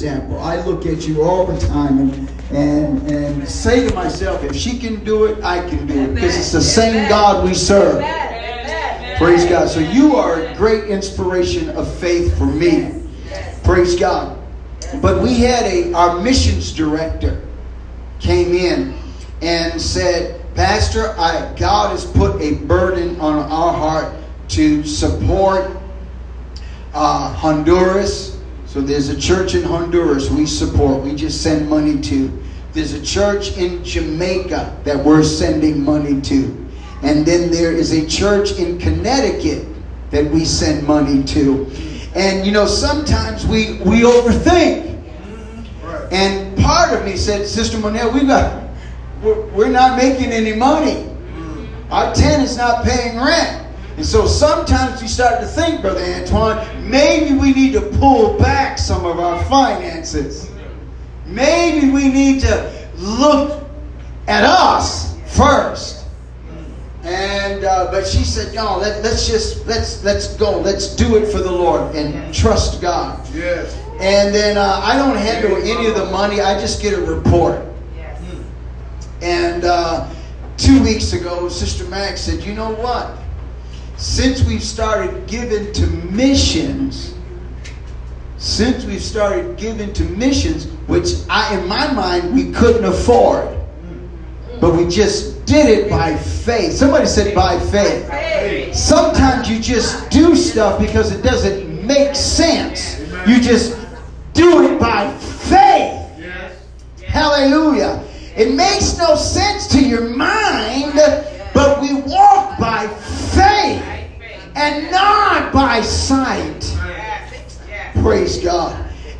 example. I look at you all the time and and and say to myself, if she can do it, I can do it because it's the same God we serve. Praise God. So you are a great inspiration of faith for me. Praise God. But we had a our missions director came in and said, Pastor, I, God has put a burden on our heart to support uh, Honduras. So there's a church in Honduras we support. We just send money to. There's a church in Jamaica that we're sending money to. And then there is a church in Connecticut that we send money to. And you know, sometimes we, we overthink. And part of me said, Sister Monell, we got we're, we're not making any money. Our tenant's not paying rent. And so sometimes we start to think, Brother Antoine, maybe we need to pull back some of our finances. Maybe we need to look at us first. And uh, but she said, no, let, let's just let's let's go, let's do it for the Lord and trust God. Yes. And then uh, I don't handle any of the money. I just get a report. Yes. And uh, two weeks ago, Sister Max said, you know what? Since we've started giving to missions, since we've started giving to missions, which I, in my mind, we couldn't afford, but we just did it by faith. Somebody said by faith. Sometimes you just do stuff because it doesn't make sense. You just do it by faith. Hallelujah. It makes no sense to your mind, but we walk by faith and not by sight. Praise God.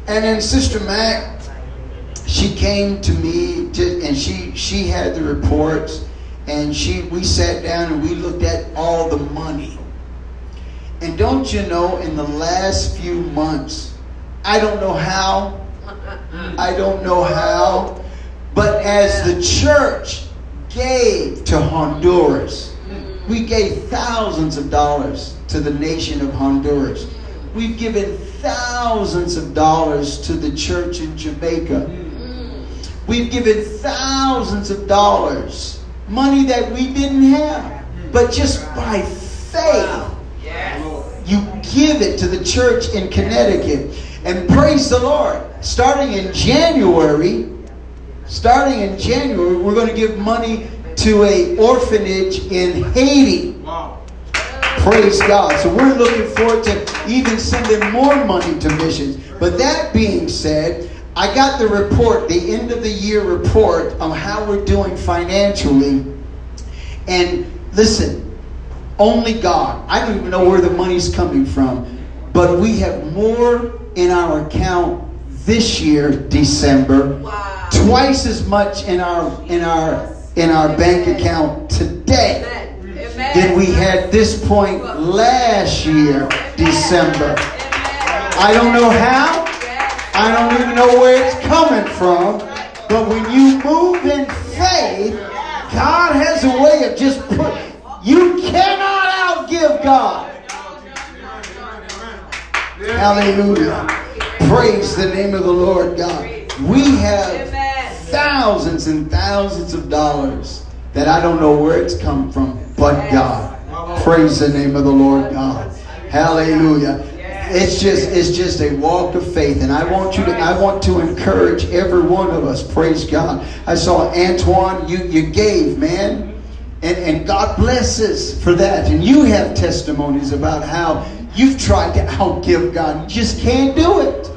And then Sister Mack, she came to me to, and she she had the reports and she we sat down and we looked at all the money. And don't you know in the last few months, I don't know how, I don't know how, but as the church gave to Honduras, we gave thousands of dollars to the nation of Honduras. We've given thousands of dollars to the church in Jamaica. We've given thousands of dollars, money that we didn't have, but just by faith, you give it to the church in Connecticut. And praise the Lord, starting in January, starting in January, we're going to give money to a orphanage in Haiti. Praise God. So we're looking forward to even sending more money to missions. But that being said, I got the report, the end of the year report on how we're doing financially. And listen, only God. I don't even know where the money's coming from. But we have more in our account this year, December, Wow. twice as much in our in our in our bank account today Amen. Than we had this point last year, December. I don't know how. I don't even know where it's coming from. But when you move in faith, God has a way of just put. You cannot outgive God. Hallelujah. Praise the name of the Lord God. We have. Thousands and thousands of dollars that I don't know where it's come from, but God. Praise the name of the Lord God. Hallelujah. It's just it's just a walk of faith, and I want you to I want to encourage every one of us. Praise God. I saw Antoine. You you gave man, and and God blesses for that. And you have testimonies about how you've tried to outgive God. You just can't do it.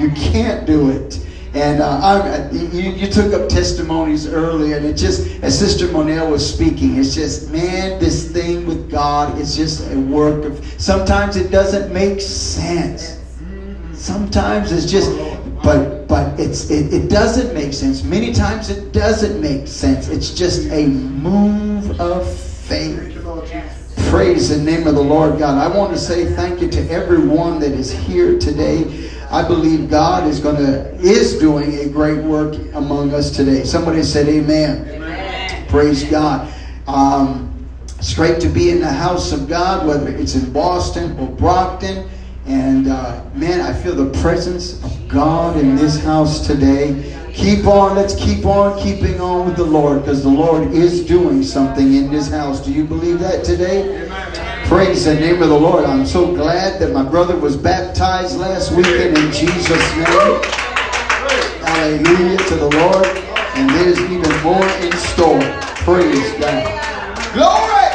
You can't do it. And uh, I'm, you, you took up testimonies earlier, and it just, as Sister Monell was speaking, it's just, man, this thing with God is just a work of. Sometimes it doesn't make sense. Sometimes it's just, but but it's it, it doesn't make sense. Many times it doesn't make sense. It's just a move of faith. Praise the name of the Lord God. I want to say thank you to everyone that is here today. I believe God is going to is doing a great work among us today. Somebody said amen. Praise God. Um, it's great to be in the house of God, whether it's in Boston or Brockton. And uh, man, I feel the presence of God in this house today. Keep on, let's keep on keeping on with the Lord because the Lord is doing something in this house. Do you believe that today? Praise the name of the Lord. I'm so glad that my brother was baptized last weekend in Jesus' name. Hallelujah to the Lord. And there's even more in store. Praise God. Glory!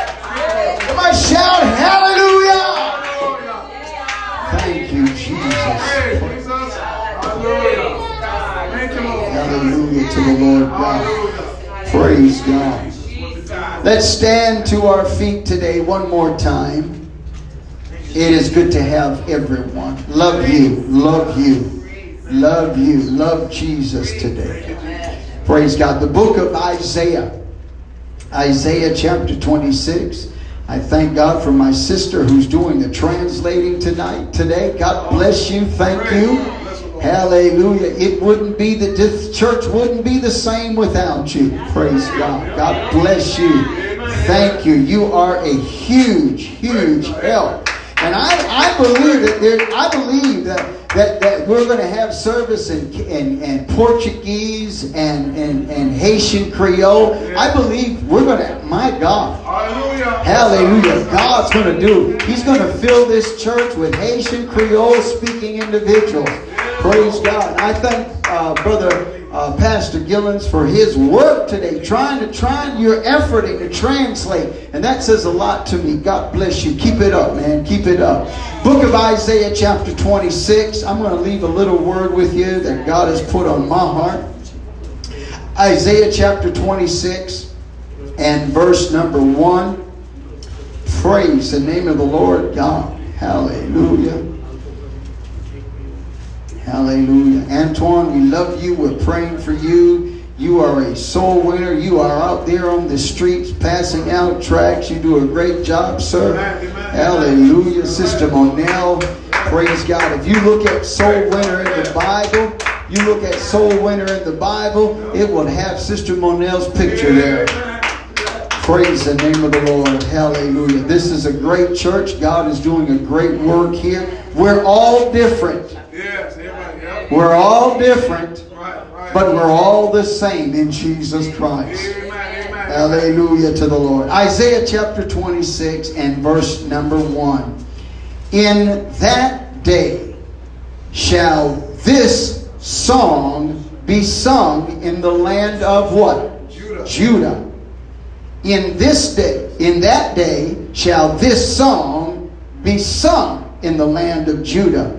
Come on, shout hallelujah! Thank you, Jesus. Hallelujah to the Lord God. Praise God. Let's stand to our feet today one more time. It is good to have everyone. Love you, love you, love you, love Jesus today. Praise God. The book of Isaiah, Isaiah chapter 26. I thank God for my sister who's doing the translating tonight, today. God bless you. Thank you. Hallelujah. It wouldn't be the this church wouldn't be the same without you. Praise God. God bless you. Thank you. You are a huge, huge help. And I, I believe that there, I believe that, that, that we're going to have service in, in, in Portuguese and, and, and Haitian Creole. I believe we're going to, my God. Hallelujah. Hallelujah. God's going to do. He's going to fill this church with Haitian Creole speaking individuals. Praise God. And I thank uh, Brother uh, Pastor Gillens for his work today, trying to trying your efforting to translate, and that says a lot to me. God bless you. Keep it up, man. Keep it up. Book of Isaiah, chapter 26. I'm going to leave a little word with you that God has put on my heart. Isaiah chapter 26 and verse number 1. Praise the name of the Lord God. Hallelujah. Hallelujah. Antoine, we love you. We're praying for you. You are a soul winner. You are out there on the streets passing out tracts. You do a great job, sir. Hallelujah. Sister Monell, praise God. If you look at soul winner in the Bible, you look at soul winner in the Bible, it will have Sister Monell's picture there. Praise the name of the Lord. Hallelujah. This is a great church. God is doing a great work here. We're all different. Yes, amen. We're all different, but we're all the same in Jesus Christ. Hallelujah to the Lord. Isaiah chapter 26 and verse number 1. In that day shall this song be sung in the land of what? Judah. Judah. In this day, in that day shall this song be sung in the land of Judah.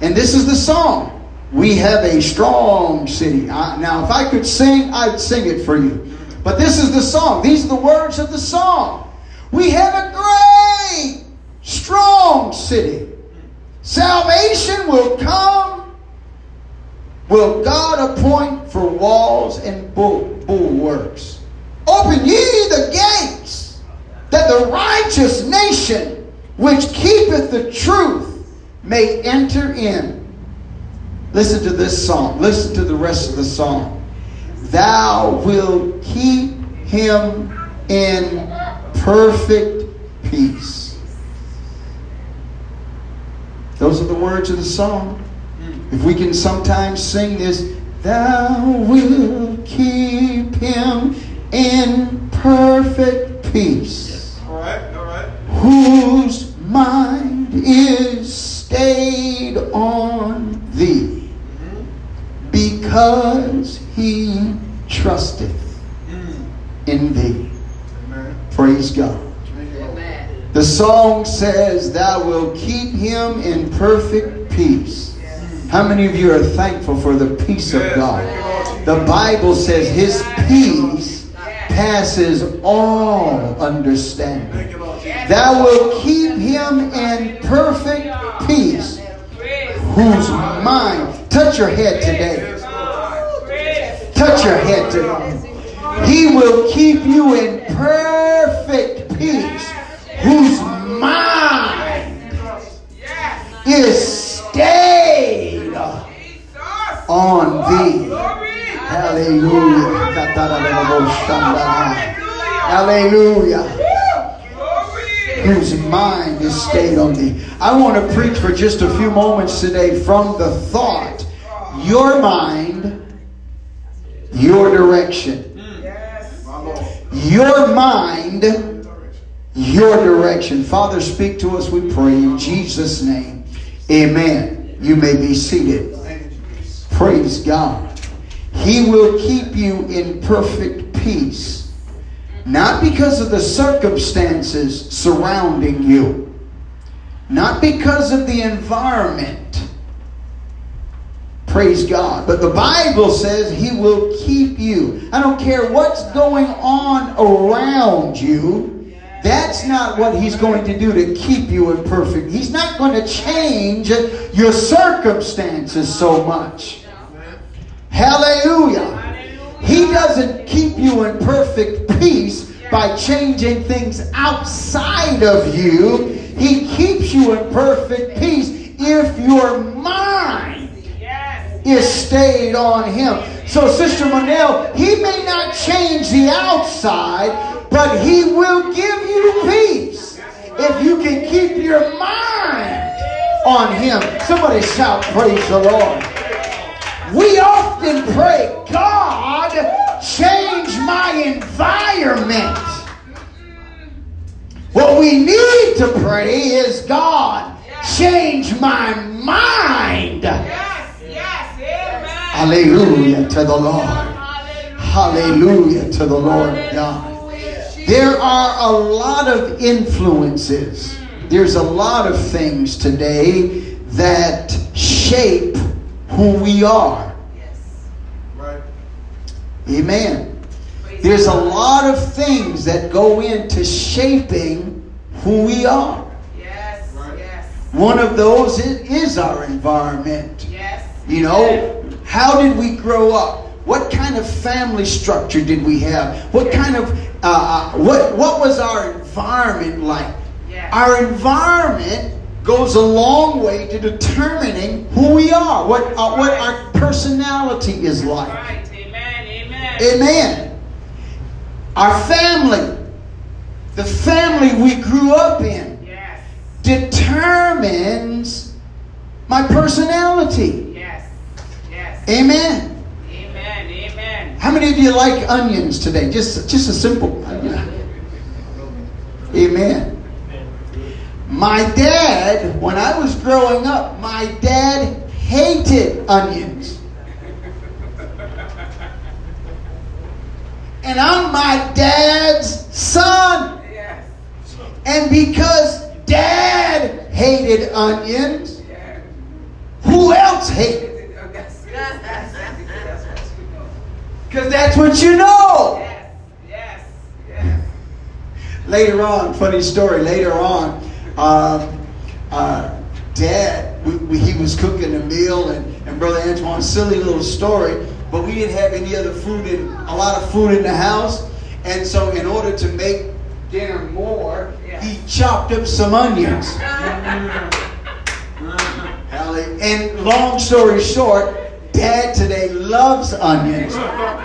And this is the song. We have a strong city. I- now, if I could sing, I'd sing it for you. But this is the song. These are the words of the song. We have a great, strong city. Salvation will come. Will God appoint for walls and bulwarks? Open ye the gates, that the righteous nation which keepeth the truth may enter in. Listen to this song. Listen to the rest of the song. Thou wilt keep him in perfect peace. Those are the words of the song. Hmm. If we can sometimes sing this, Thou wilt keep him in perfect peace, All right, all right. whose mind is stayed on thee, because he trusteth in thee. Amen. Praise God. The song says, Thou wilt keep him in perfect peace. How many of you are thankful for the peace of God? thank you, Lord. The Bible says His peace passes all understanding. Thank you, Lord. Thou wilt keep him in perfect peace, whose mind, touch your head today. Touch your head today. He will keep you in perfect peace, whose mind is stayed on thee. Hallelujah. Hallelujah. whose mind is stayed on thee. I want to preach for just a few moments today from the thought, your mind, your direction. Your mind, your direction. Father, speak to us, we pray, in Jesus' name. Amen. You may be seated. Praise God. He will keep you in perfect peace, not because of the circumstances surrounding you, not because of the environment. Praise God. But the Bible says He will keep you. I don't care what's going on around you. That's not what he's going to do to keep you in perfect. He's not going to change your circumstances so much. Hallelujah. He doesn't keep you in perfect peace by changing things outside of you. He keeps you in perfect peace if your mind is stayed on him. So, Sister Monell, he may not change the outside, but he will give you peace if you can keep your mind on him. Somebody shout, Praise the Lord. We often pray, God, change my environment. What we need to pray is, God, change my mind. Yes, yes, amen. Hallelujah to the Lord. Hallelujah to the Lord God. There are a lot of influences. There's a lot of things today that shape who we are. Amen. There's a lot of things that go into shaping who we are. One of those is, is our environment. yes. You know, how did we grow up? What kind of family structure did we have? What kind of uh, uh, what what was our environment like? Yes. Our environment goes a long way to determining who we are, what uh, what our personality is like. Right, amen, amen. Amen. Our family, the family we grew up in, Yes, determines my personality. Amen. Amen, amen. How many of you like onions today? Just, just a simple. Amen. My dad, when I was growing up, my dad hated onions. And I'm my dad's son. And because dad hated onions, who else hated? That's that's what you know. Because that's what you know. Yes, yes, yes. Later on, funny story. Later on, um, uh, Dad, we, we, he was cooking a meal, and, and Brother Antoine, silly little story, but we didn't have any other food in a lot of food in the house, and so in order to make dinner more, Yeah. he chopped up some onions. And long story short, Dad today loves onions,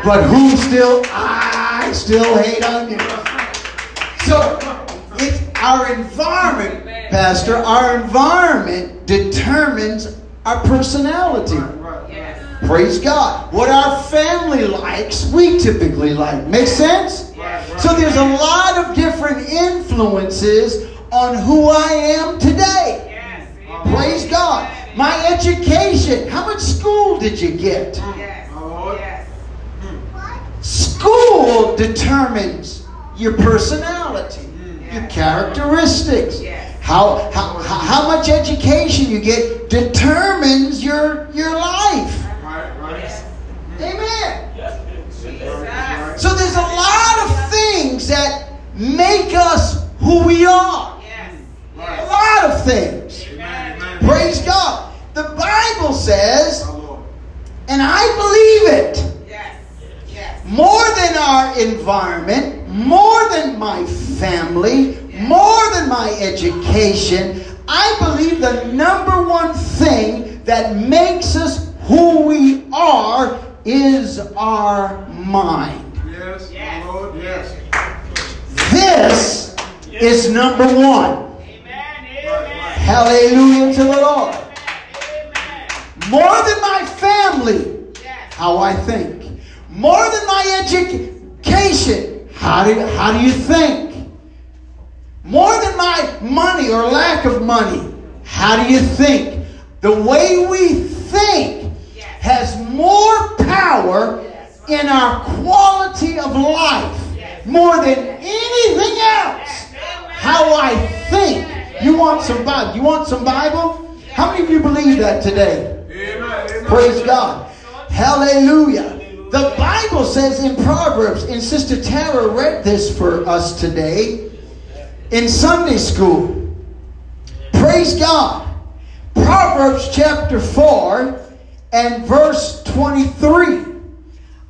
but who still? I still hate onions. So it's our environment, Pastor. Our environment determines our personality. Praise God. What our family likes, we typically like. Make sense? So there's a lot of different influences on who I am today. Praise God. My education. How much school did you get? Yes, yes. School determines your personality, mm. your characteristics. Yes. How, how, how how much education you get determines your, your life. Yes. Mm. Amen. Jesus. So there's a lot of things that make us who we are. Yes. A lot of things. Amen. Praise God. The Bible says, and I believe it. Yes. Yes. more than our environment, more than my family, more than my education, I believe the number one thing that makes us who we are is our mind. Yes. This is number one. Hallelujah to the Lord. Amen. More than my family, Yes. how I think. More than my education, how do, how do you think? More than my money or lack of money, how do you think? The way we think has more power in our quality of life more than anything else. How I think. You want some Bible? You want some Bible? How many of you believe that today? Praise God. Hallelujah. The Bible says in Proverbs, and Sister Tara read this for us today in Sunday school. Praise God. Proverbs chapter 4 and verse 23.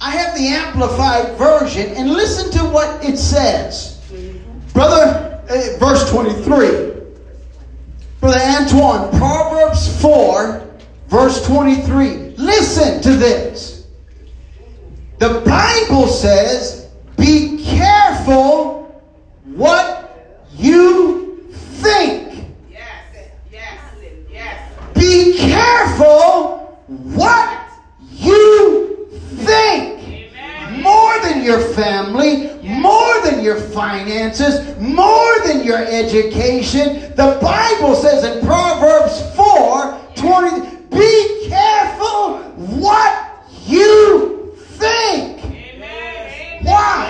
I have the amplified version, and listen to what it says. Brother, uh, verse 23. Brother Antoine, Proverbs 4, verse 23. Listen to this. The Bible says, Be careful what you think. Yes. Yes. Yes. Be careful what you think. Amen. More than your family, more than your finances, more than your education. The Bible says in Proverbs 4 20, be careful what you think. Amen. Why?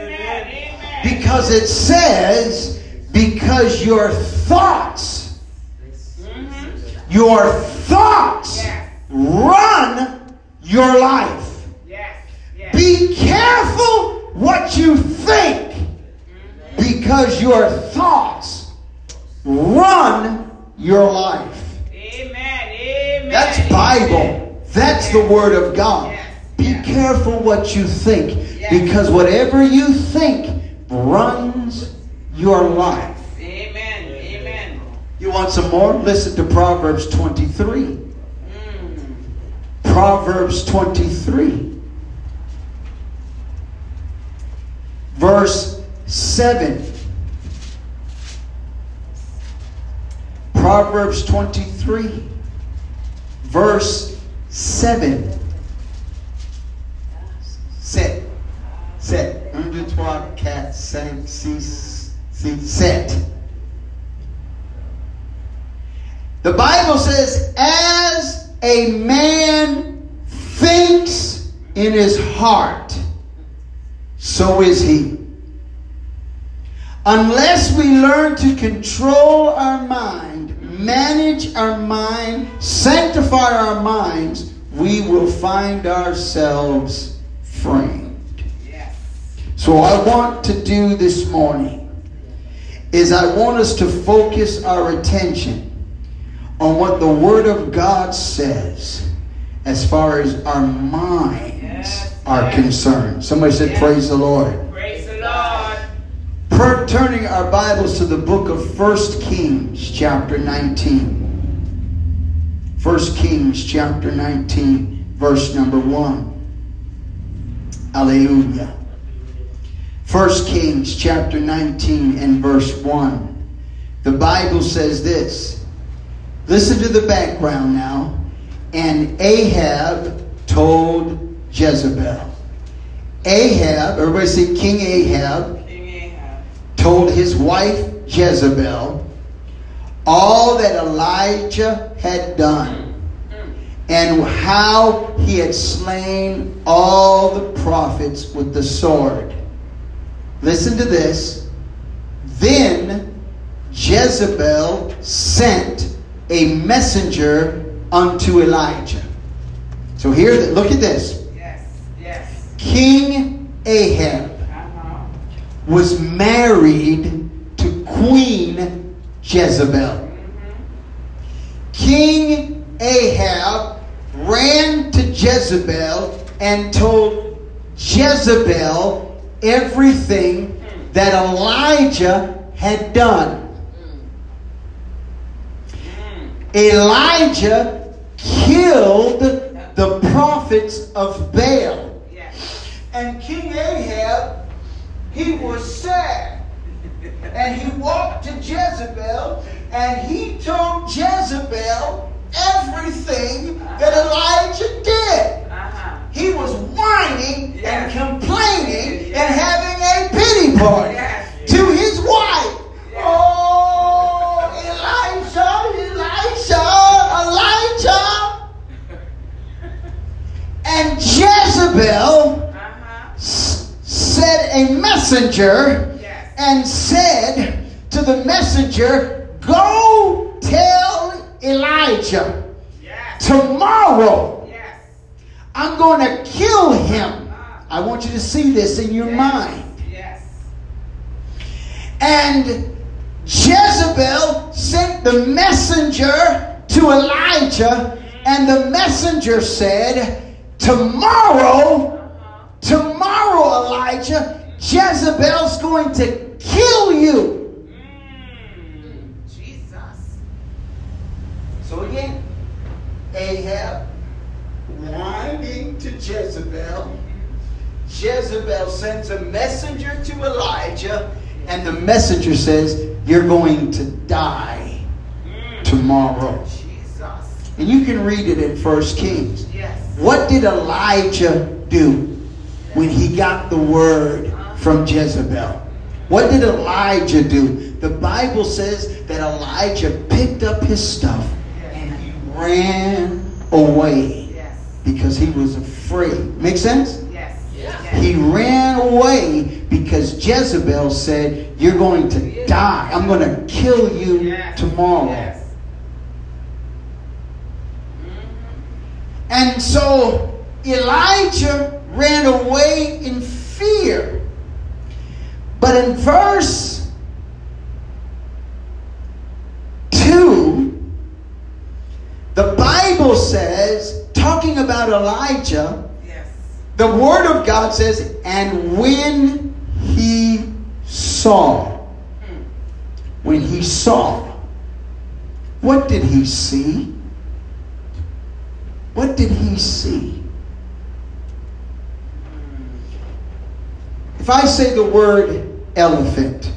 Amen. Because it says, because your thoughts, mm-hmm. your thoughts Yes. run your life. Yes. Yes. Be careful what you think mm-hmm. because your thoughts run your life. Amen. Amen. That's Bible. That's the Word of God. Be careful what you think because whatever you think runs your life. Amen. Amen. You want some more? Listen to Proverbs 23. Mm. Proverbs 23, verse 7. Proverbs 23, verse 7. Set. Set. Un, deux, trois, quatre, sept. The Bible says, as a man thinks in his heart, so is he. Unless we learn to control our mind, manage our mind, sanctify our minds, we will find ourselves framed. Yes. So, I want to do this morning is I want us to focus our attention on what the Word of God says as far as our minds Yes, are concerned. Somebody said, Yes. Praise the Lord. Per- turning our Bibles to the book of 1 Kings, chapter 19. 1 Kings, chapter 19, verse number 1. Hallelujah. 1 Kings, chapter 19, and verse 1. The Bible says this. Listen to the background now. And Ahab told Jezebel. Ahab, everybody say King Ahab. Told his wife Jezebel all that Elijah had done and how he had slain all the prophets with the sword. Listen to this. Then Jezebel sent a messenger unto Elijah. So here, look at this. Yes. Yes. King Ahab. Was married to Queen Jezebel. King Ahab ran to Jezebel and told Jezebel everything that Elijah had done. Elijah killed the prophets of Baal. And King Ahab, he was sad And he walked to Jezebel and he told Jezebel everything that Elijah did. Uh-huh. He was whining Yes. and complaining Yes. and having a pity party Yes. to his wife. Oh, Elijah, Elijah, Elijah. And Jezebel sent a messenger Yes. and said to the messenger, Go tell Elijah Yes. tomorrow Yes. I'm going to kill him. Ah. I want you to see this in your mind. Yes. And Jezebel sent the messenger to Elijah, and the messenger said, Tomorrow. Tomorrow, Elijah, Jezebel's going to kill you. Mm. Jesus. So again, Ahab whining to Jezebel. Jezebel sends a messenger to Elijah, and the messenger says, You're going to die Mm. tomorrow. Jesus. And you can read it in First Kings. Yes. What did Elijah do when he got the word from Jezebel? What did Elijah do? The Bible says that Elijah picked up his stuff and he ran away because he was afraid. Make sense? He ran away because Jezebel said, You're going to die. I'm going to kill you tomorrow. And so Elijah ran away in fear. But in verse 2, the Bible says, talking about Elijah, Yes. the Word of God says, and when he saw, Mm. when he saw, what did he see? What did he see? If I say the word elephant,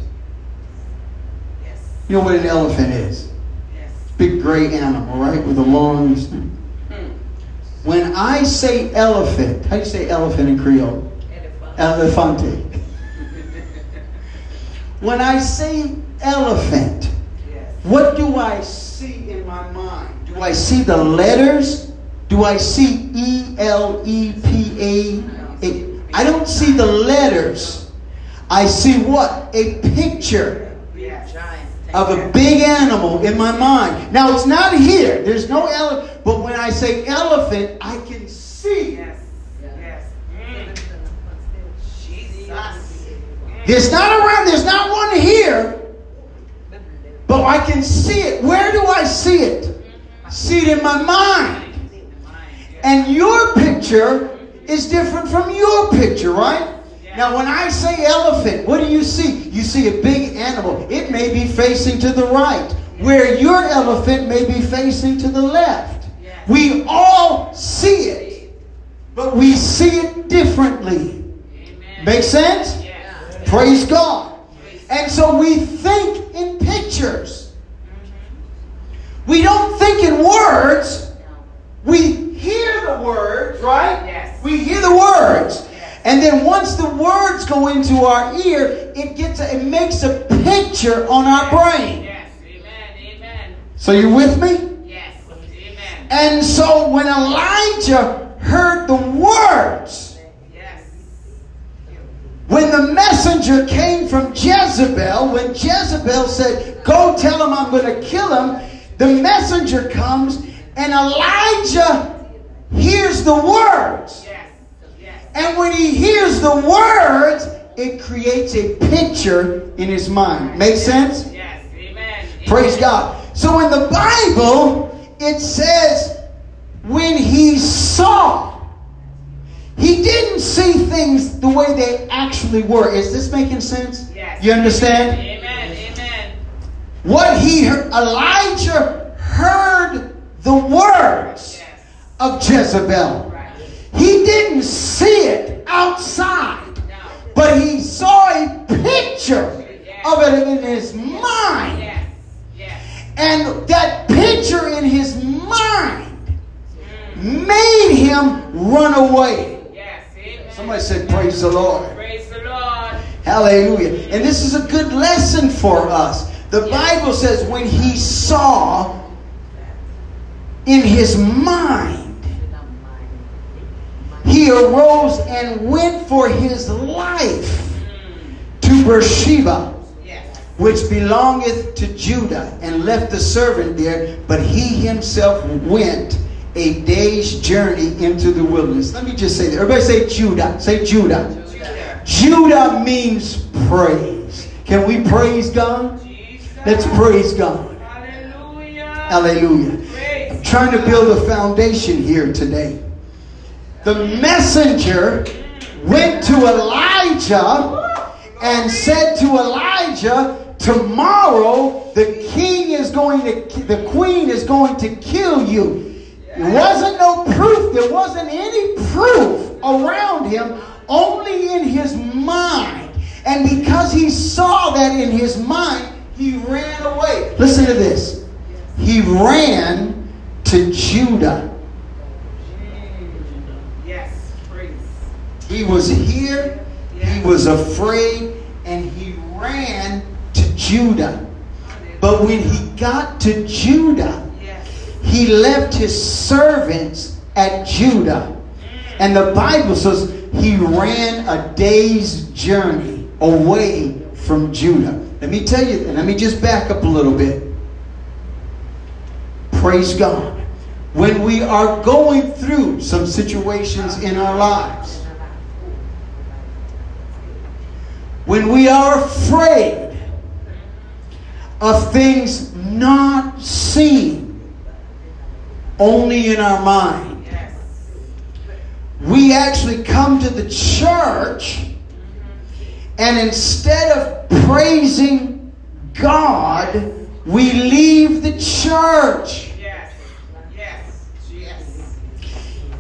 Yes. you know what an elephant is? Yes. Big gray animal, right? With a long. Mm. When I say elephant, how do you say elephant in Creole? Elefante. When I say elephant, Yes. what do I see in my mind? Do I see the letters? Do I see E L E P A? I don't see the letters. I see what? A picture of a big animal in my mind. Now it's not here. There's no elephant. But when I say elephant, I can see. Yes. Yes. Mm. Jesus. There's not around. There's not one here. But I can see it. Where do I see it? See it in my mind. And your picture is different from your picture, right? Now, when I say elephant, what do you see? You see a big animal. It may be facing to the right, where your elephant may be facing to the left. We all see it, but we see it differently. Make sense? Praise God. And so we think in pictures. Mm-hmm. We don't think in words. We hear the words, right? Yes. We hear the words. And then once the words go into our ear, it gets a, it makes a picture on our brain. Yes. Amen. Amen. So you with me? Yes. Amen. And so when Elijah heard the words, Yes. when the messenger came from Jezebel, when Jezebel said, Go tell him I'm going to kill him, the messenger comes and Elijah hears the words. Yes. Yes. And when he hears the words, it creates a picture in his mind. Make sense? Yes. Amen. Praise God. So in the Bible, it says, when he saw, he didn't see things the way they actually were. Is this making sense? Yes. You understand? Amen. Amen. What he heard, Elijah heard the words of Jezebel. He didn't see it outside, but he saw a picture of it in his mind. And that picture in his mind made him run away. Somebody said, Praise the Lord. Praise the Lord. Hallelujah. And this is a good lesson for us. The Bible says, when he saw in his mind, he arose and went for his life to Beersheba, which belongeth to Judah, and left the servant there, but he himself went a day's journey into the wilderness. Let me just say that. Everybody say Judah. Say Judah. Judah. Judah means praise. Can we praise God? Jesus. Let's praise God. Hallelujah. Hallelujah. Praise. I'm trying to build a foundation here today. The messenger went to Elijah and said to Elijah, Tomorrow the king is going to, the queen is going to kill you. There wasn't no proof, there wasn't any proof around him, only in his mind. And because he saw that in his mind, he ran away. Listen to this. He ran to Judah. Yes. Praise. He was here, he was afraid, and he ran to Judah. But when he got to Judah, he left his servants at Judah. And the Bible says he ran a day's journey away from Judah. Let me tell you, and let me just back up a little bit. Praise God. When we are going through some situations in our lives, when we are afraid of things not seen, only in our mind, we actually come to the church and instead of praising God, we leave the church.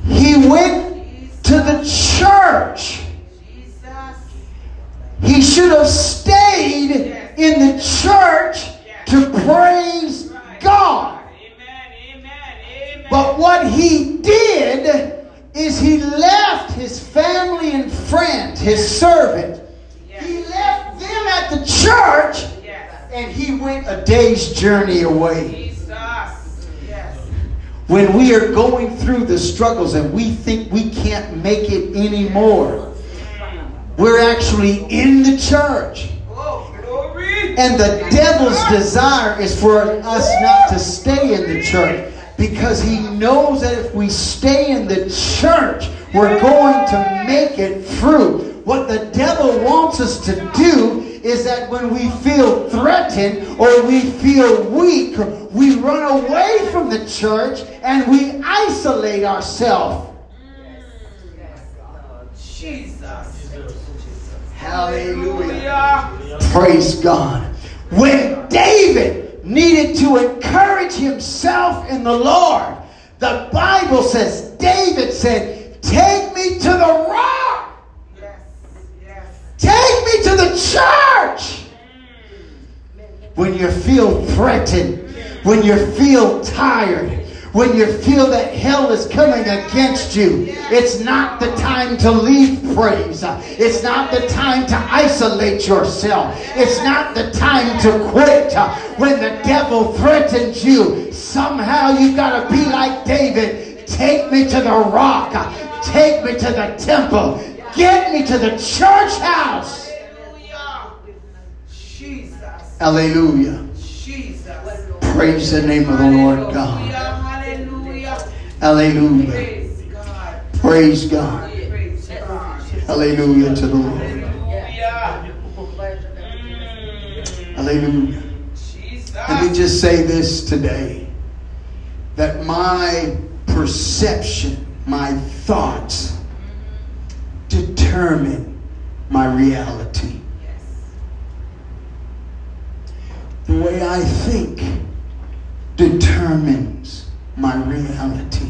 He went to the church. He should have stayed in the church to praise God. But what he did is he left his family and friends, his servant. He left them at the church and he went a day's journey away. When we are going through the struggles and we think we can't make it anymore, we're actually in the church. Oh. And the devil's desire is for us not to stay in the church because he knows that if we stay in the church, we're going to make it through. What the devil wants us to do is that when we feel threatened or we feel weak, we run away from the church and we isolate ourselves. Oh, Jesus. Hallelujah. Praise God. When David needed to encourage himself in the Lord, the Bible says, David said, Take me to the rock, Yes. Yes. take me to the church. When you feel threatened, when you feel tired, when you feel that hell is coming against you, it's not the time to leave praise. It's not the time to isolate yourself. It's not the time to quit. When the devil threatens you, somehow you've got to be like David. Take me to the rock. Take me to the temple. Get me to the church house. Hallelujah. Jesus. Hallelujah. Jesus. Praise the name of the Lord God. Hallelujah. Praise God. Praise God. Praise God. Hallelujah to the Lord. Hallelujah. Mm. Jesus. Let me just say this today that my perception, my thoughts determine my reality. The way I think determines my reality.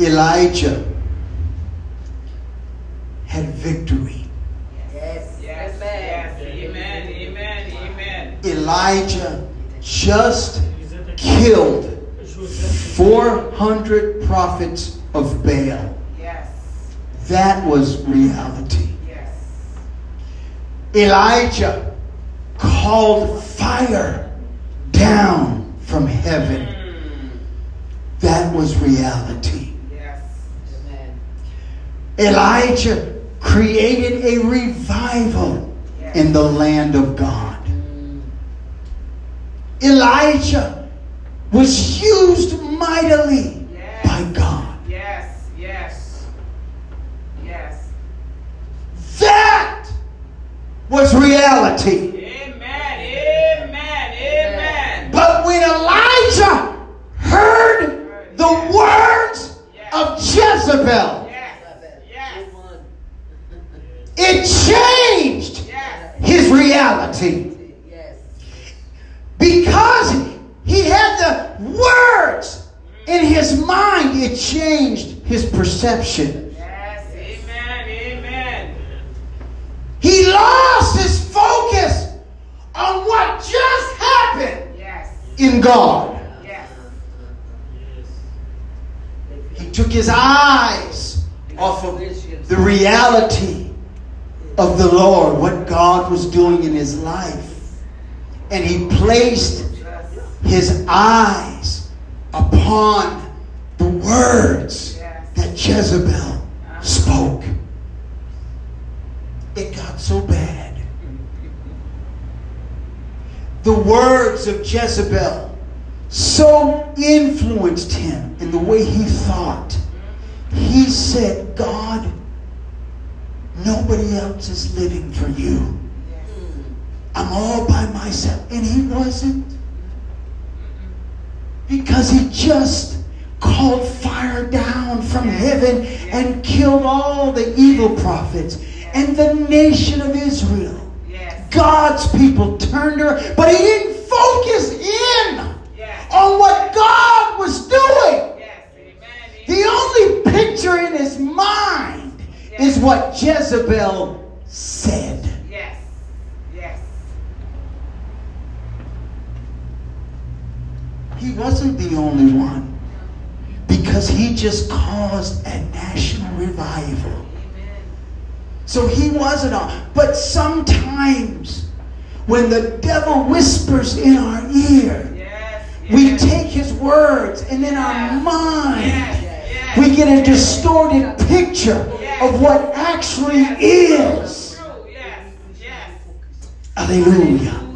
Elijah had victory. Yes. Yes. Amen. Amen. Amen. Elijah just killed 400 prophets of Baal. Yes. That was reality. Yes. Elijah called fire down from heaven. Mm. That was reality. Elijah created a revival in the land of God. Elijah was used mightily Yes. by God. Yes. Yes. Yes. That was reality. Amen. Amen. Amen. But when Elijah heard the words of Jezebel, Yes. Yes. it changed Yes. his reality. Because he had the words in his mind, it changed his perception. Yes. Amen. Amen. He lost his focus on what just happened Yes. in God. Yes. He took his eyes off of the reality of the Lord, what God was doing in his life. And he placed his eyes upon the words that Jezebel spoke. It got so bad. The words of Jezebel so influenced him in the way he thought. He said, God, nobody else is living for you. I'm all by myself. And he wasn't. Because he just called fire down from heaven and killed all the evil prophets and the nation of Israel. God's people turned her, but he didn't focus in on what God was doing. Yes. The only picture in his mind is what Jezebel said. Yes. Yes. He wasn't the only one because he just caused a national revival. Amen. So he wasn't on. But sometimes when the devil whispers in our ear, Yes. we take his words and in our mind Yes. Yes. We get a distorted picture of what actually is. True. Yes. Yes. Hallelujah.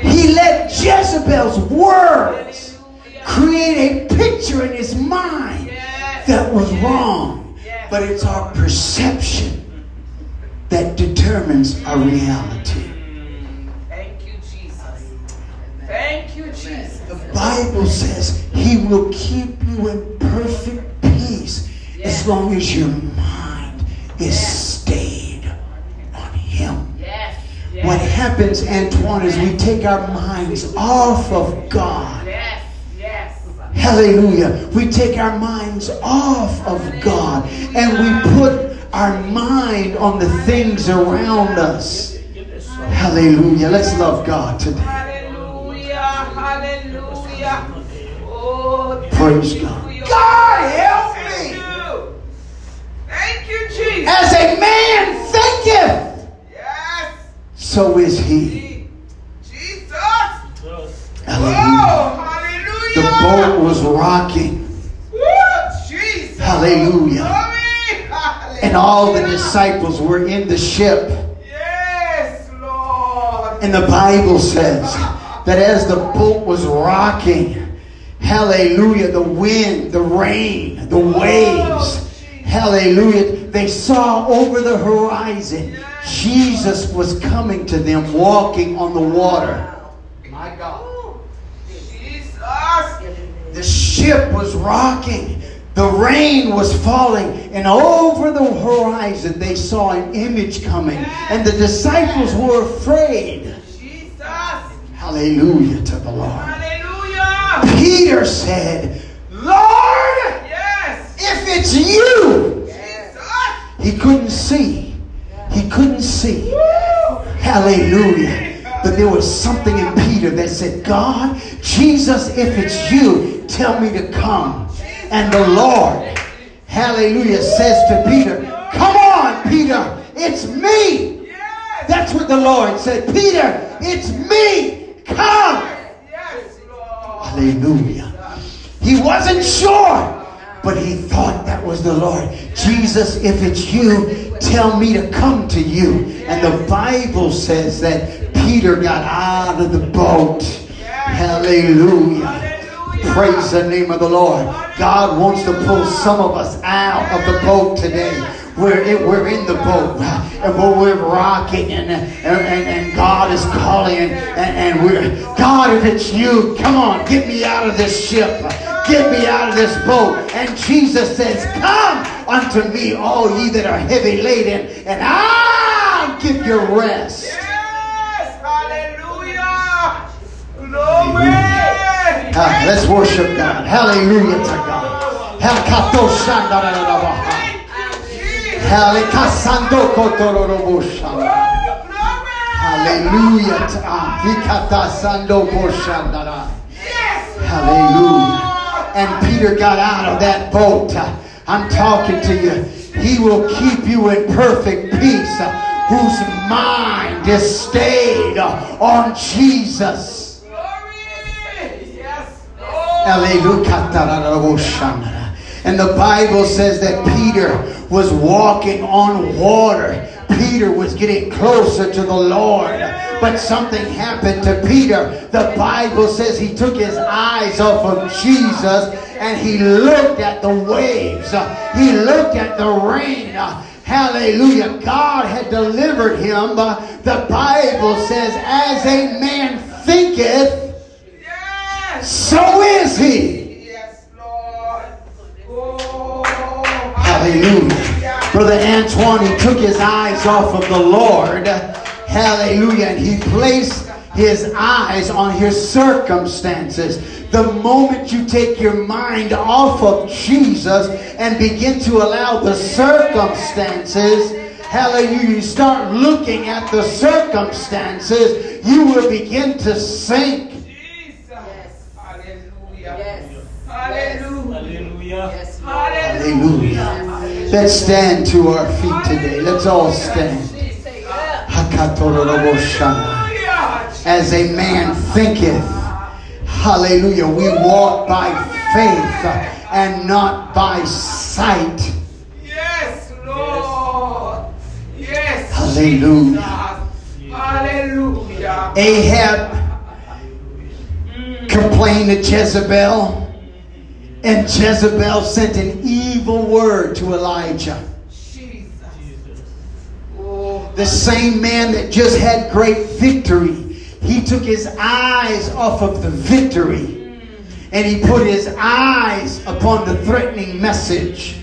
He let Jezebel's words create a picture in his mind that was wrong. But it's our perception that determines our reality. Thank you, Jesus. Thank you, Jesus. The Bible says he will keep you in perfect as long as your mind is stayed on him. What happens, Antoine, is we take our minds off of God. Yes. Yes. Hallelujah. We take our minds off of God and we put our mind on the things around us. Hallelujah. Let's love God today. Hallelujah. Hallelujah. Oh, Praise God. God help Thank me. you. Thank you, Jesus. As a man thinketh, Yes. so is he. Jesus. Hallelujah. Oh, hallelujah. The boat was rocking. Woo, Jesus. Hallelujah. Hallelujah. And all the disciples were in the ship. Yes, Lord. And the Bible says that as the boat was rocking, hallelujah, the wind, the rain, the waves, hallelujah, they saw over the horizon Jesus was coming to them walking on the water. My God. Jesus. The ship was rocking. The rain was falling, and over the horizon they saw an image coming, and the disciples were afraid. Jesus. Hallelujah to the Lord. Hallelujah. Peter said, Lord, Yes. if it's you. He couldn't see. He couldn't see. Hallelujah. But there was something in Peter that said, God, Jesus, if it's you, tell me to come. And the Lord, hallelujah, says to Peter, Come on, Peter, it's me. That's what the Lord said. Peter, it's me. Come. Hallelujah. He wasn't sure, but he thought that was the Lord. Jesus, if it's you, tell me to come to you. And the Bible says that Peter got out of the boat. Hallelujah. Praise the name of the Lord. God wants to pull some of us out of the boat today. We're in, we're in the boat and we're rocking and, and, and, God is calling and, and we're God if it's you come on get me out of this ship get me out of this boat. And Jesus says come unto me all ye that are heavy laden and I'll give you rest. Yes hallelujah. Glory. Ah, let's worship God. Hallelujah to God. Hallelujah. Hallelujah. And Peter got out of that boat. I'm talking to you. He will keep you in perfect peace whose mind is stayed on Jesus. And the Bible says that Peter was walking on water. Peter was getting closer to the Lord. But something happened to Peter. The Bible says he took his eyes off of Jesus and he looked at the waves. He looked at the rain. Hallelujah. God had delivered him. The Bible says, as a man thinketh, so is he. Yes, Lord. Oh, Hallelujah. Brother Antoine, he took his eyes off of the Lord. Hallelujah. And he placed his eyes on his circumstances. The moment you take your mind off of Jesus and begin to allow the circumstances, hallelujah, you start looking at the circumstances, you will begin to sink. Jesus. Hallelujah. Yes. Hallelujah. Yes, Hallelujah. Let's stand to our feet today. Let's all stand. As a man thinketh, hallelujah, we walk by faith and not by sight. Yes, Lord. Yes. Hallelujah. Hallelujah. Ahab complained to Jezebel. And Jezebel sent an evil word to Elijah. Jesus. The same man that just had great victory, he took his eyes off of the victory and he put his eyes upon the threatening message.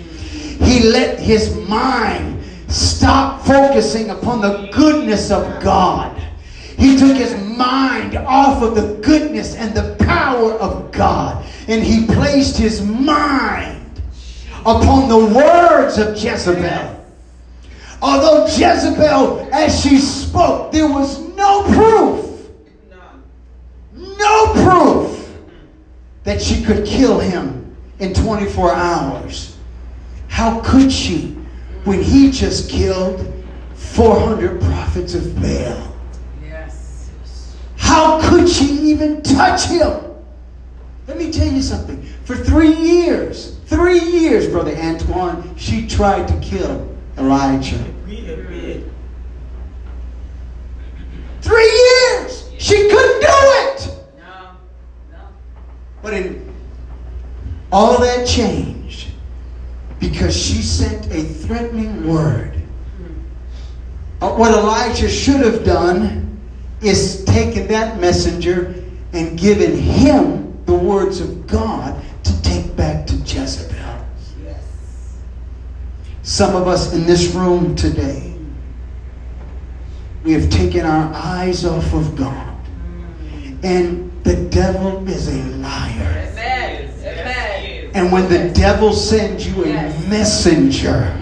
He let his mind stop focusing upon the goodness of God. He took his mind off of the goodness and the power of God and he placed his mind upon the words of Jezebel. Although Jezebel, as she spoke, there was no proof, no proof that she could kill him in 24 hours. How could she when he just killed 400 prophets of Baal? Yes. How could she even touch him? Let me tell you something. For three years, three years, Brother Antoine, she tried to kill Elijah. Three years! She couldn't do it! No. No. But in all that changed because she sent a threatening word. Uh, What Elijah should have done is taken that messenger and given him the words of God to take back to Jezebel. Yes. Some of us in this room today, we have taken our eyes off of God. And the devil is a liar. And when the devil sends you a messenger,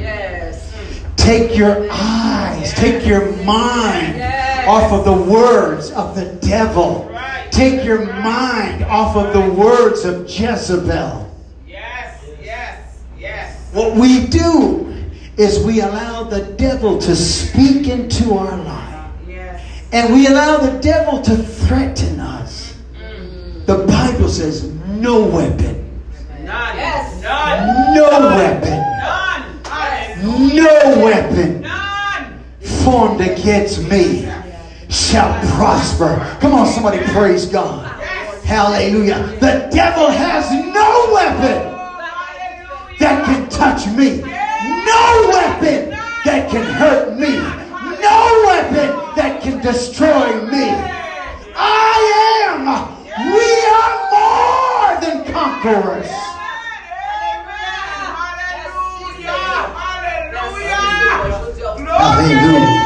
take your eyes, take your mind off of the words of the devil. Take your mind off of the words of Jezebel. Yes, yes, yes. What we do is we allow the devil to speak into our life. Yes. And we allow the devil to threaten us. Mm-hmm. The Bible says, no weapon, None. Yes. None. no weapon, None. Hallelujah. no weapon None. formed against me shall prosper. Come on, somebody praise God. Hallelujah. The devil has no weapon that can touch me. No weapon that can hurt me. No weapon that can destroy me. I am. We are more than conquerors. Hallelujah.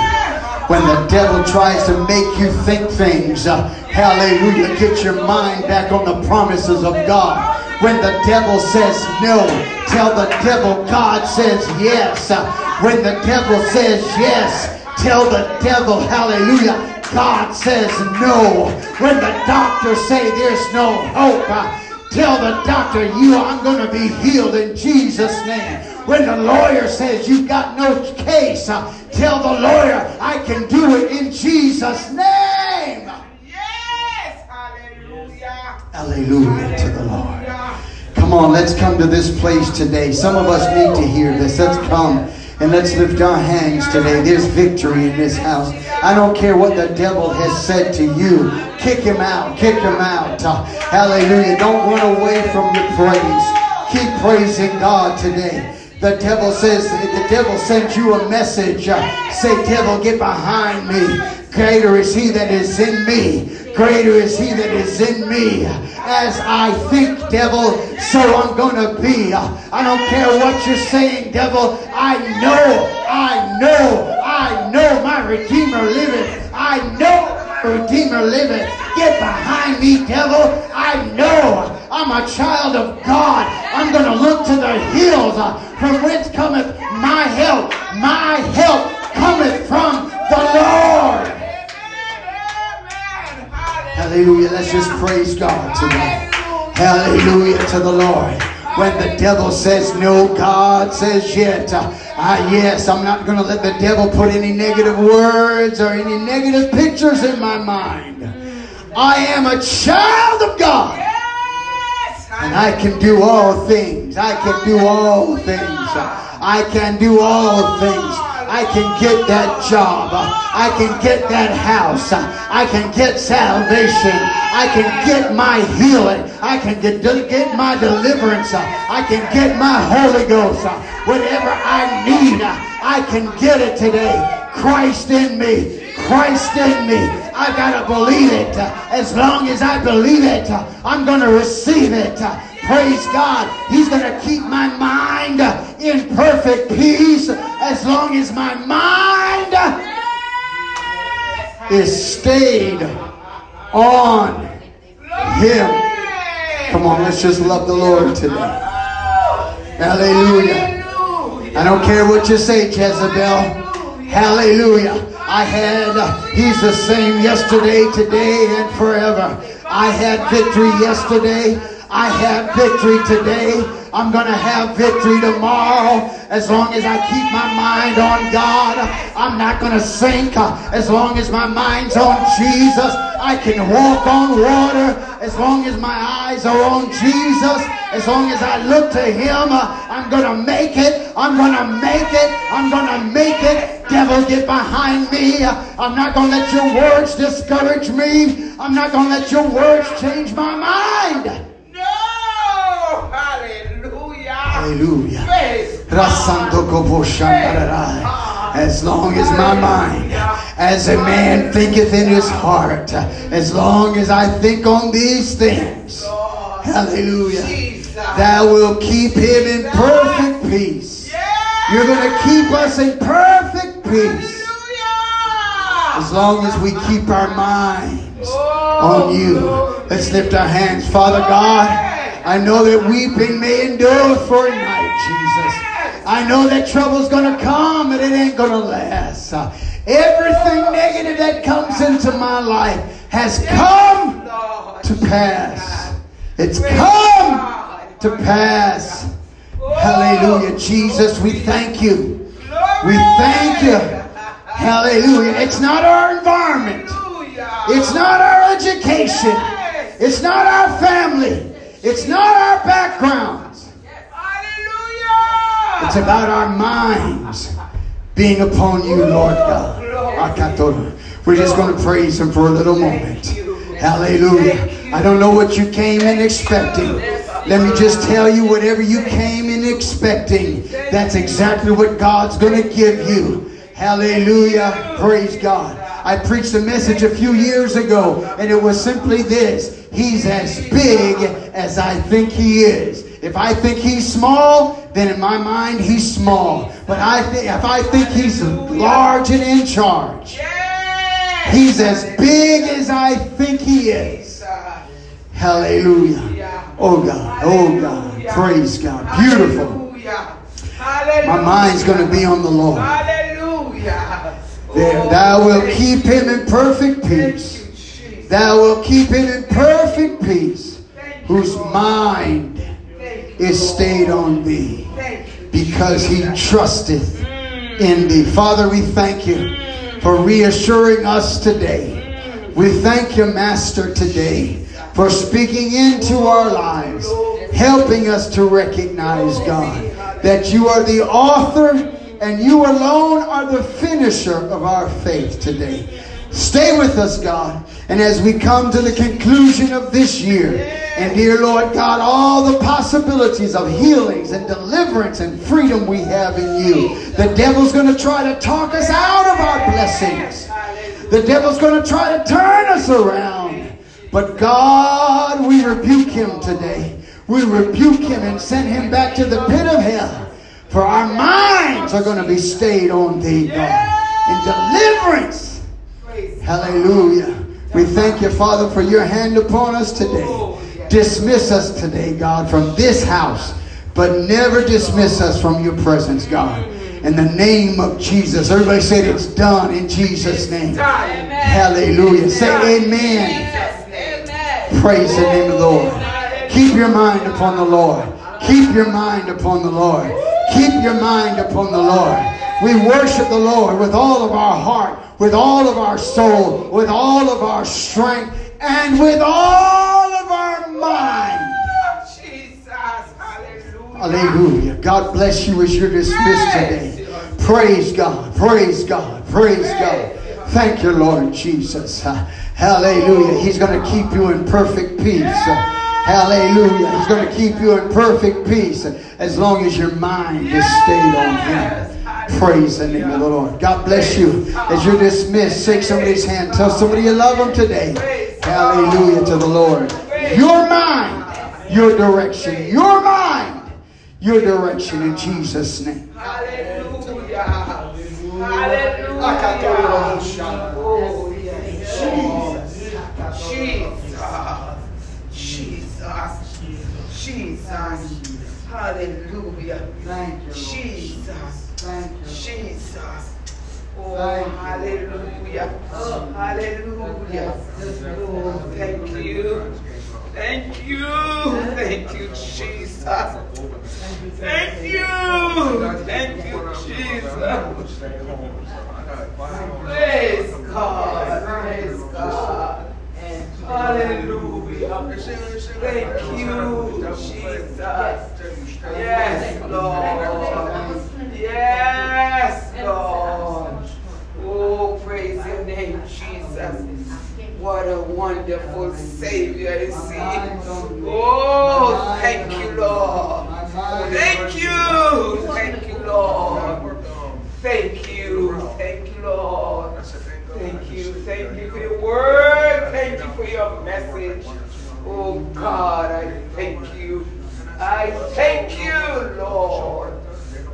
When the devil tries to make you think things, uh, hallelujah, get your mind back on the promises of God. When the devil says no, tell the devil God says yes. Uh, when the devil says yes, tell the devil, hallelujah, God says no. When the doctors say there's no hope, uh, Tell the doctor you I'm going to be healed in Jesus' name. When the lawyer says you've got no case, uh, tell the lawyer I can do it in Jesus' name. Yes. Hallelujah. Hallelujah to the Lord. Come on, let's come to this place today. Some of us need to hear this. Let's come and let's lift our hands today. There's victory in this house. I don't care what the devil has said to you. Kick him out. Kick him out. Uh, hallelujah. Don't run away from your praise. Keep praising God today. The devil says, the devil sends you a message. Say, devil, get behind me. Greater is he that is in me. Greater is he that is in me. As I think, devil, so I'm going to be. I don't care what you're saying, devil. I know, I know, I know my Redeemer liveth. I know Redeemer liveth. Get behind me, devil. I know I'm a child of God. I'm going to look to the hills uh, from whence cometh my help. My help cometh from the Lord. Hallelujah. Let's just praise God today. Hallelujah to the Lord. When the devil says no, God says yet. Ah, yes, I'm not going to let the devil put any negative words or any negative pictures in my mind. I am a child of God. And I can do all things. I can do all things. I can do all things. I can get that job. I can get that house. I can get salvation. I can get my healing. I can get, my deliverance. I can get my Holy Ghost. Whatever I need, I can get it today. Christ in me. Christ in me. I gotta believe it. As long as I believe it, I'm gonna receive it. Praise God. He's gonna keep my mind in perfect peace as long as my mind is stayed on Him. Come on, let's just love the Lord today. Hallelujah. I don't care what you say, Jezebel. Hallelujah. I had, he's the same yesterday, today, and forever. I had victory yesterday. I have victory today. I'm going to have victory tomorrow as long as I keep my mind on God. I'm not going to sink as long as my mind's on Jesus. I can walk on water as long as my eyes are on Jesus. As long as I look to Him, I'm going to make it. I'm going to make it. I'm going to make it. Devil, get behind me. I'm not going to let your words discourage me. I'm not going to let your words change my mind. Hallelujah! As long as my mind, as a man thinketh in his heart, as long as I think on these things, hallelujah, that will keep him in perfect peace. You're going to keep us in perfect peace. As long as we keep our minds on you. Let's lift our hands. Father God, I know that weeping may endure for a night, Jesus. I know that trouble's going to come and it ain't going to last. Everything negative that comes into my life has come to pass. It's come to pass. Hallelujah. Jesus, we thank you. We thank you. Hallelujah. It's not our environment. It's not our education. It's not our family. It's not our backgrounds. Hallelujah. It's about our minds being upon you, Lord God. We're just going to praise Him for a little moment. Hallelujah. I don't know what you came in expecting. Let me just tell you, whatever you came in expecting, that's exactly what God's going to give you. Hallelujah. Praise God. I preached a message a few years ago, and it was simply this He's as big as I think He is. If I think He's small, then in my mind He's small. But I think if I think He's large and in charge, He's as big as I think He is. Hallelujah. Oh God. Oh God. Praise God. Beautiful. My mind's going to be on the Lord. Hallelujah. Thou wilt keep him in perfect peace. Thou wilt keep him in perfect peace, whose mind is stayed on thee, because he trusteth in thee. Father, we thank you for reassuring us today. We thank you, Master, today for speaking into our lives, helping us to recognize, God, that you are the author and you alone are the finisher of our faith today. Stay with us, God. And as we come to the conclusion of this year, and dear Lord God, all the possibilities of healings and deliverance and freedom we have in you, the devil's going to try to talk us out of our blessings. The devil's going to try to turn us around. But God, we rebuke him today. We rebuke him and send him back to the pit of hell. For our minds are going to be stayed on thee, God. In deliverance. Hallelujah. We thank you, Father, for your hand upon us today. Dismiss us today, God, from this house, but never dismiss us from your presence, God. In the name of Jesus. Everybody said it's done in Jesus' name. Hallelujah. Say amen. Praise the name of the Lord. Keep your mind upon the Lord. Keep your mind upon the Lord. Keep your mind upon the Lord. We worship the Lord with all of our heart, with all of our soul, with all of our strength, and with all of our mind. Jesus, Hallelujah. God bless you as you're dismissed today. Praise God. Praise God. Praise God. Thank you, Lord Jesus. Hallelujah. He's going to keep you in perfect peace. Hallelujah. He's going to keep you in perfect peace as long as your mind is stayed on Him. Praise the name of the Lord. God bless you. As you're dismissed, shake somebody's hand. Tell somebody you love them today. Hallelujah to the Lord. Your mind, your direction. Your mind, your direction in Jesus' name. Hallelujah. Hallelujah. Oh, yes. Jesus. Jesus. Jesus. Hallelujah. Thank you, Lord. Jesus. Thank you. Jesus. Oh, hallelujah. Hallelujah. Oh, thank you. Thank you. Thank you, Jesus. Thank you. Thank you, Jesus. Praise God. Praise God. Hallelujah. Thank you, Jesus. Yes, Lord. Yes, Lord. Oh, praise your name, Jesus. What a wonderful Savior is He. Oh, thank you, Lord. Thank you. Thank you, Lord. Thank you. Thank you, Lord. Thank you thank you for your word. Thank you for your message. Oh God, I thank you. I thank you, Lord.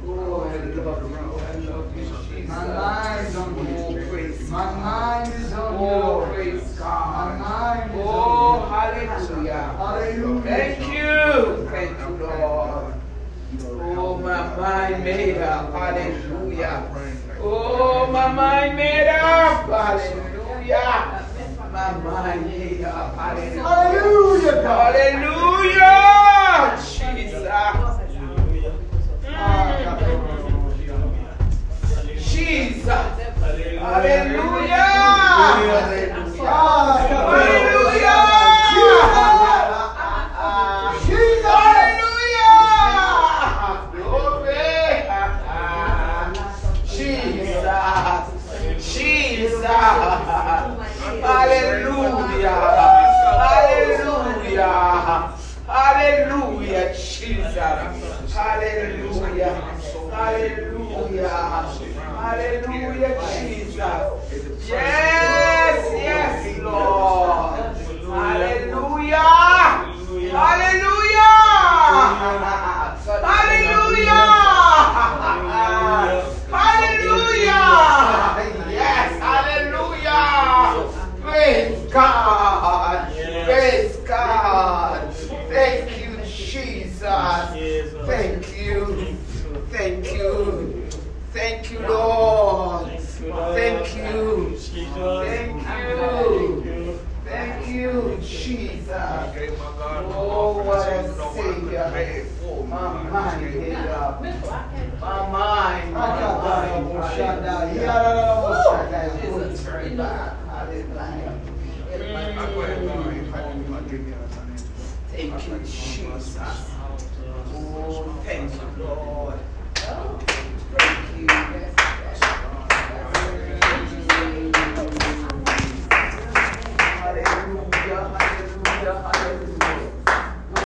Oh, I love you. My mind is on you. Oh, oh My mind is on oh, you. praise God. My mind Oh, hallelujah. Hallelujah. Thank you. Thank you, Lord. Oh, my mind made up. Hallelujah. Oh, my mind made up. Hallelujah. Hallelujah. Yeah. Hallelujah. Hallelujah. Jesus. Jesus. Hallelujah. Hallelujah.